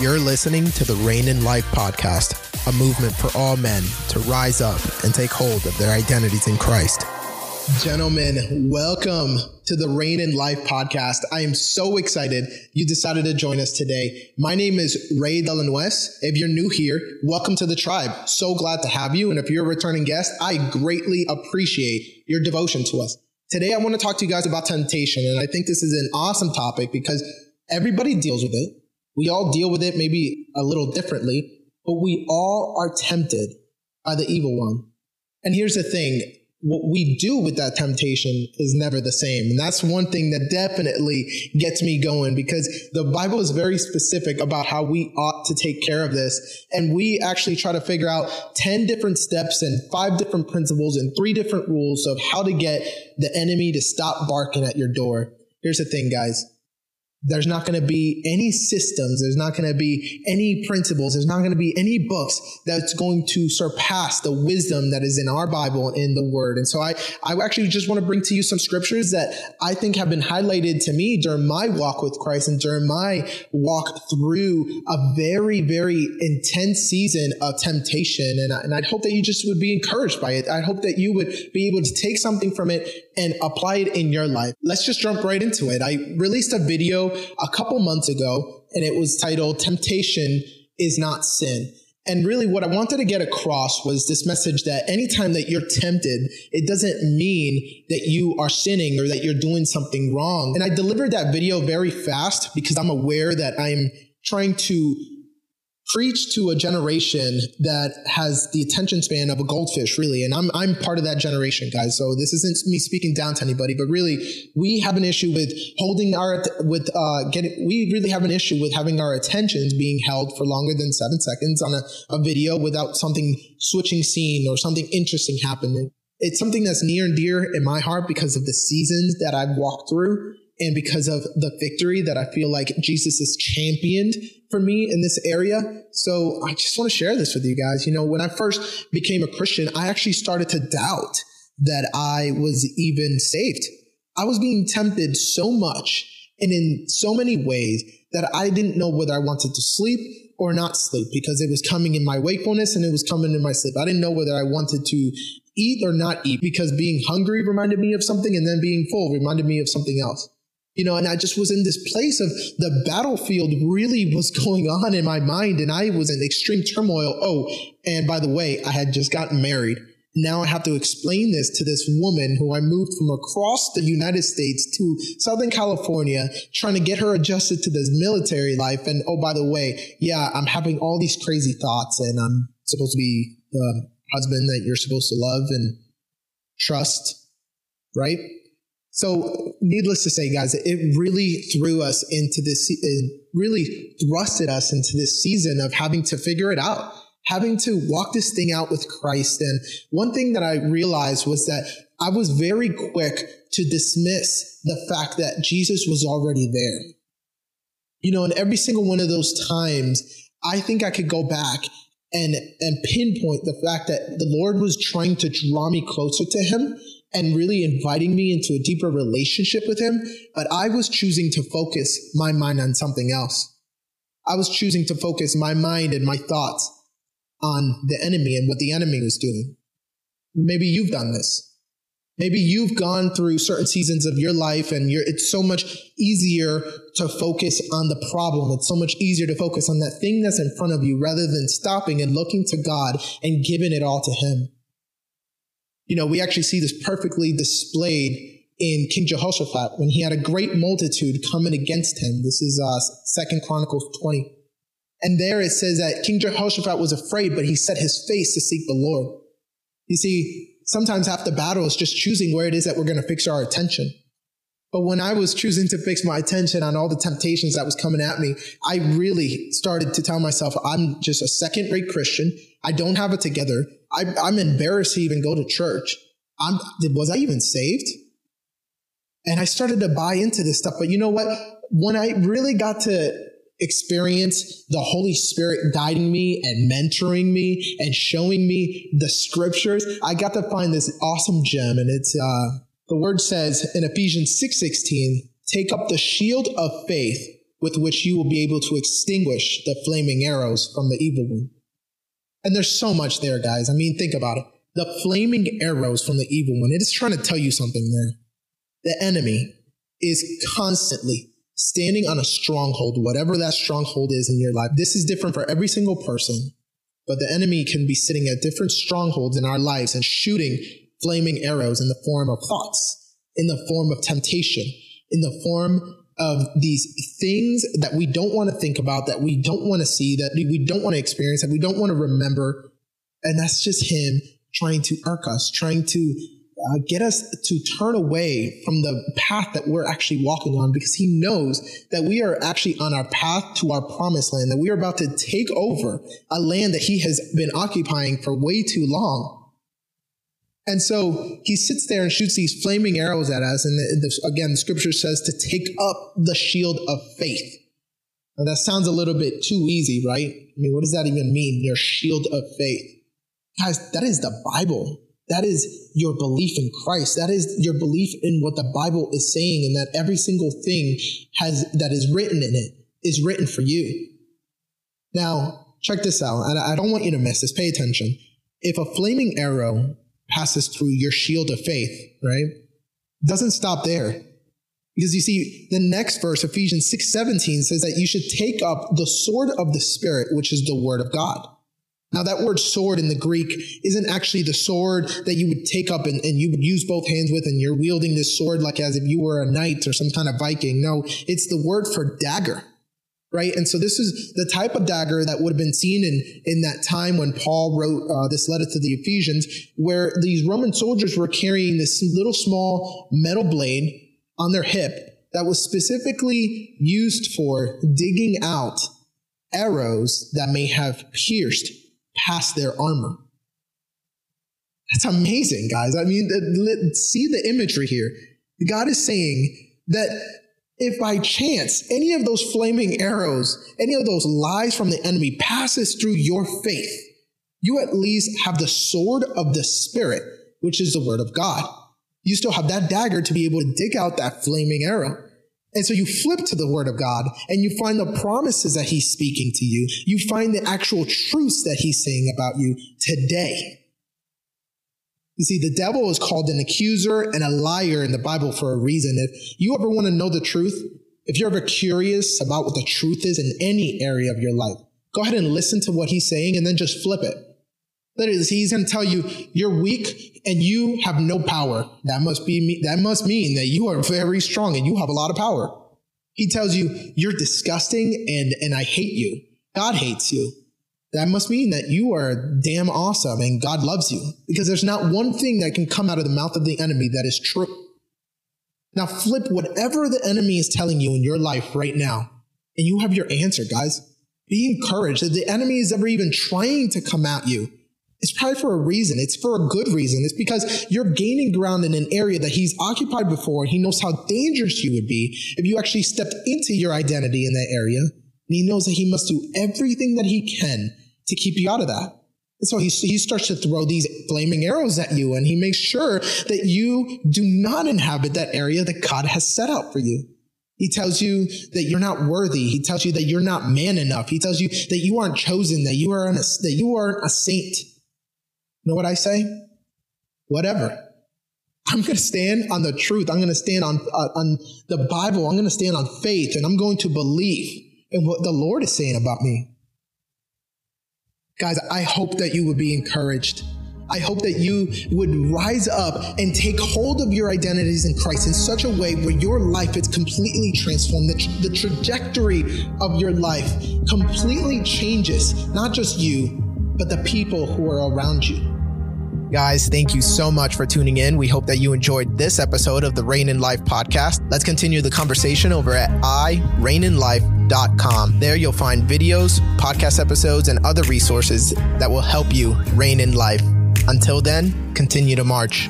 You're listening to the Reign in Life podcast, a movement for all men to rise up and take hold of their identities in Christ. Gentlemen, welcome to the Reign in Life podcast. I am so excited you decided to join us today. My name is Ray Delanuez. If you're new here, welcome to the tribe. So glad to have you. And if you're a returning guest, I greatly appreciate your devotion to us. Today, I want to talk to you guys about temptation. And I think this is an awesome topic because everybody deals with it. We all deal with it maybe a little differently, but we all are tempted by the evil one. And here's the thing what we do with that temptation is never the same. And that's one thing that definitely gets me going because the Bible is very specific about how we ought to take care of this. And we actually try to figure out 10 different steps and five different principles and three different rules of how to get the enemy to stop barking at your door. Here's the thing, guys there's not going to be any systems. There's not going to be any principles. There's not going to be any books that's going to surpass the wisdom that is in our Bible in the Word. And so I, I actually just want to bring to you some scriptures that I think have been highlighted to me during my walk with Christ and during my walk through a very, very intense season of temptation. And, I, and I hope that you just would be encouraged by it. I hope that you would be able to take something from it and apply it in your life. Let's just jump right into it. I released a video a couple months ago, and it was titled Temptation is Not Sin. And really, what I wanted to get across was this message that anytime that you're tempted, it doesn't mean that you are sinning or that you're doing something wrong. And I delivered that video very fast because I'm aware that I'm trying to preach to a generation that has the attention span of a goldfish, really. And I'm, I'm part of that generation, guys. So this isn't me speaking down to anybody, but really, we have an issue with holding our, with, uh, getting, we really have an issue with having our attentions being held for longer than seven seconds on a, a video without something switching scene or something interesting happening. It's something that's near and dear in my heart because of the seasons that I've walked through and because of the victory that I feel like Jesus has championed for me in this area. So I just want to share this with you guys. You know, when I first became a Christian, I actually started to doubt that I was even saved. I was being tempted so much and in so many ways that I didn't know whether I wanted to sleep or not sleep because it was coming in my wakefulness and it was coming in my sleep. I didn't know whether I wanted to eat or not eat because being hungry reminded me of something and then being full reminded me of something else you know, and I just was in this place of the battlefield really was going on in my mind and I was in extreme turmoil. Oh, and by the way, I had just gotten married. Now I have to explain this to this woman who I moved from across the United States to Southern California, trying to get her adjusted to this military life. And oh, by the way, yeah, I'm having all these crazy thoughts and I'm supposed to be the husband that you're supposed to love and trust, right? So, needless to say, guys, it really threw us into this, it really thrusted us into this season of having to figure it out, having to walk this thing out with Christ. And one thing that I realized was that I was very quick to dismiss the fact that Jesus was already there. You know, in every single one of those times, I think I could go back and, and pinpoint the fact that the Lord was trying to draw me closer to him and really inviting me into a deeper relationship with him, but I was choosing to focus my mind on something else. I was choosing to focus my mind and my thoughts on the enemy and what the enemy was doing. Maybe you've done this. Maybe you've gone through certain seasons of your life and it's so much easier to focus on the problem. It's so much easier to focus on that thing that's in front of you rather than stopping and looking to God and giving it all to Him. You know, we actually see this perfectly displayed in King Jehoshaphat when he had a great multitude coming against him. This is uh, Second Chronicles 20. And there it says that King Jehoshaphat was afraid, but he set his face to seek the Lord. You see, sometimes half the battle is just choosing where it is that we're going to fix our attention. But when I was choosing to fix my attention on all the temptations that was coming at me, I really started to tell myself, I'm just a second rate Christian. I don't have it together. I, am embarrassed to even go to church. I'm, was I even saved? And I started to buy into this stuff. But you know what? When I really got to experience the Holy Spirit guiding me and mentoring me and showing me the scriptures, I got to find this awesome gem. And it's, uh, the word says in Ephesians 6:16, take up the shield of faith with which you will be able to extinguish the flaming arrows from the evil one. And there's so much there, guys. I mean, think about it. The flaming arrows from the evil one, it is trying to tell you something there. The enemy is constantly standing on a stronghold, whatever that stronghold is in your life. This is different for every single person, but the enemy can be sitting at different strongholds in our lives and shooting flaming arrows in the form of thoughts, in the form of temptation, in the form of these things that we don't want to think about, that we don't want to see, that we don't want to experience, that we don't want to remember. And that's just him trying to irk us, trying to uh, get us to turn away from the path that we're actually walking on because he knows that we are actually on our path to our promised land, that we are about to take over a land that he has been occupying for way too long. And so he sits there and shoots these flaming arrows at us. And the, the, again, the scripture says to take up the shield of faith. Now that sounds a little bit too easy, right? I mean, what does that even mean? Your shield of faith. Guys, that is the Bible. That is your belief in Christ. That is your belief in what the Bible is saying and that every single thing has, that is written in it is written for you. Now, check this out. And I don't want you to miss this. Pay attention. If a flaming arrow passes through your shield of faith, right? Doesn't stop there. Because you see, the next verse, Ephesians 6 17, says that you should take up the sword of the Spirit, which is the word of God. Now, that word sword in the Greek isn't actually the sword that you would take up and, and, you would use both hands with, and you're wielding this sword like as if you were a knight or some kind of Viking. No, it's the word for dagger right? And so this is the type of dagger that would have been seen in, in that time when Paul wrote uh, this letter to the Ephesians, where these Roman soldiers were carrying this little small metal blade on their hip that was specifically used for digging out arrows that may have pierced past their armor. That's amazing, guys. I mean, see the imagery here. God is saying that if by chance any of those flaming arrows, any of those lies from the enemy passes through your faith, you at least have the sword of the Spirit, which is the word of God. You still have that dagger to be able to dig out that flaming arrow. And so you flip to the word of God and you find the promises that he's speaking to you. You find the actual truths that he's saying about you today. You see, the devil is called an accuser and a liar in the Bible for a reason. If you ever want to know the truth, if you're ever curious about what the truth is in any area of your life, go ahead and listen to what he's saying and then just flip it. That is, he's going to tell you you're weak and you have no power. That must be that must mean that you are very strong and you have a lot of power. He tells you you're disgusting and and I hate you. God hates you that must mean that you are damn awesome and God loves you because there's not one thing that can come out of the mouth of the enemy that is true. Now flip whatever the enemy is telling you in your life right now and you have your answer, guys. Be encouraged that the enemy is ever even trying to come at you. It's probably for a reason. It's for a good reason. It's because you're gaining ground in an area that he's occupied before. He knows how dangerous you would be if you actually stepped into your identity in that area and he knows that he must do everything that he can to keep you out of that. And so he, he starts to throw these flaming arrows at you and he makes sure that you do not inhabit that area that God has set out for you. He tells you that you're not worthy. He tells you that you're not man enough. He tells you that you aren't chosen, that you are a, that you aren't a saint. You know what I say? Whatever. I'm going to stand on the truth. I'm going to stand on, uh, on the Bible. I'm going to stand on faith and I'm going to believe and what the Lord is saying about me. Guys, I hope that you would be encouraged. I hope that you would rise up and take hold of your identities in Christ in such a way where your life is completely transformed. The, the trajectory of your life completely changes, not just you, but the people who are around you. Guys, thank you so much for tuning in. We hope that you enjoyed this episode of the Reign in Life podcast. Let's continue the conversation over at iReigninLife.com. There you'll find videos, podcast episodes, and other resources that will help you reign in life. Until then, continue to march.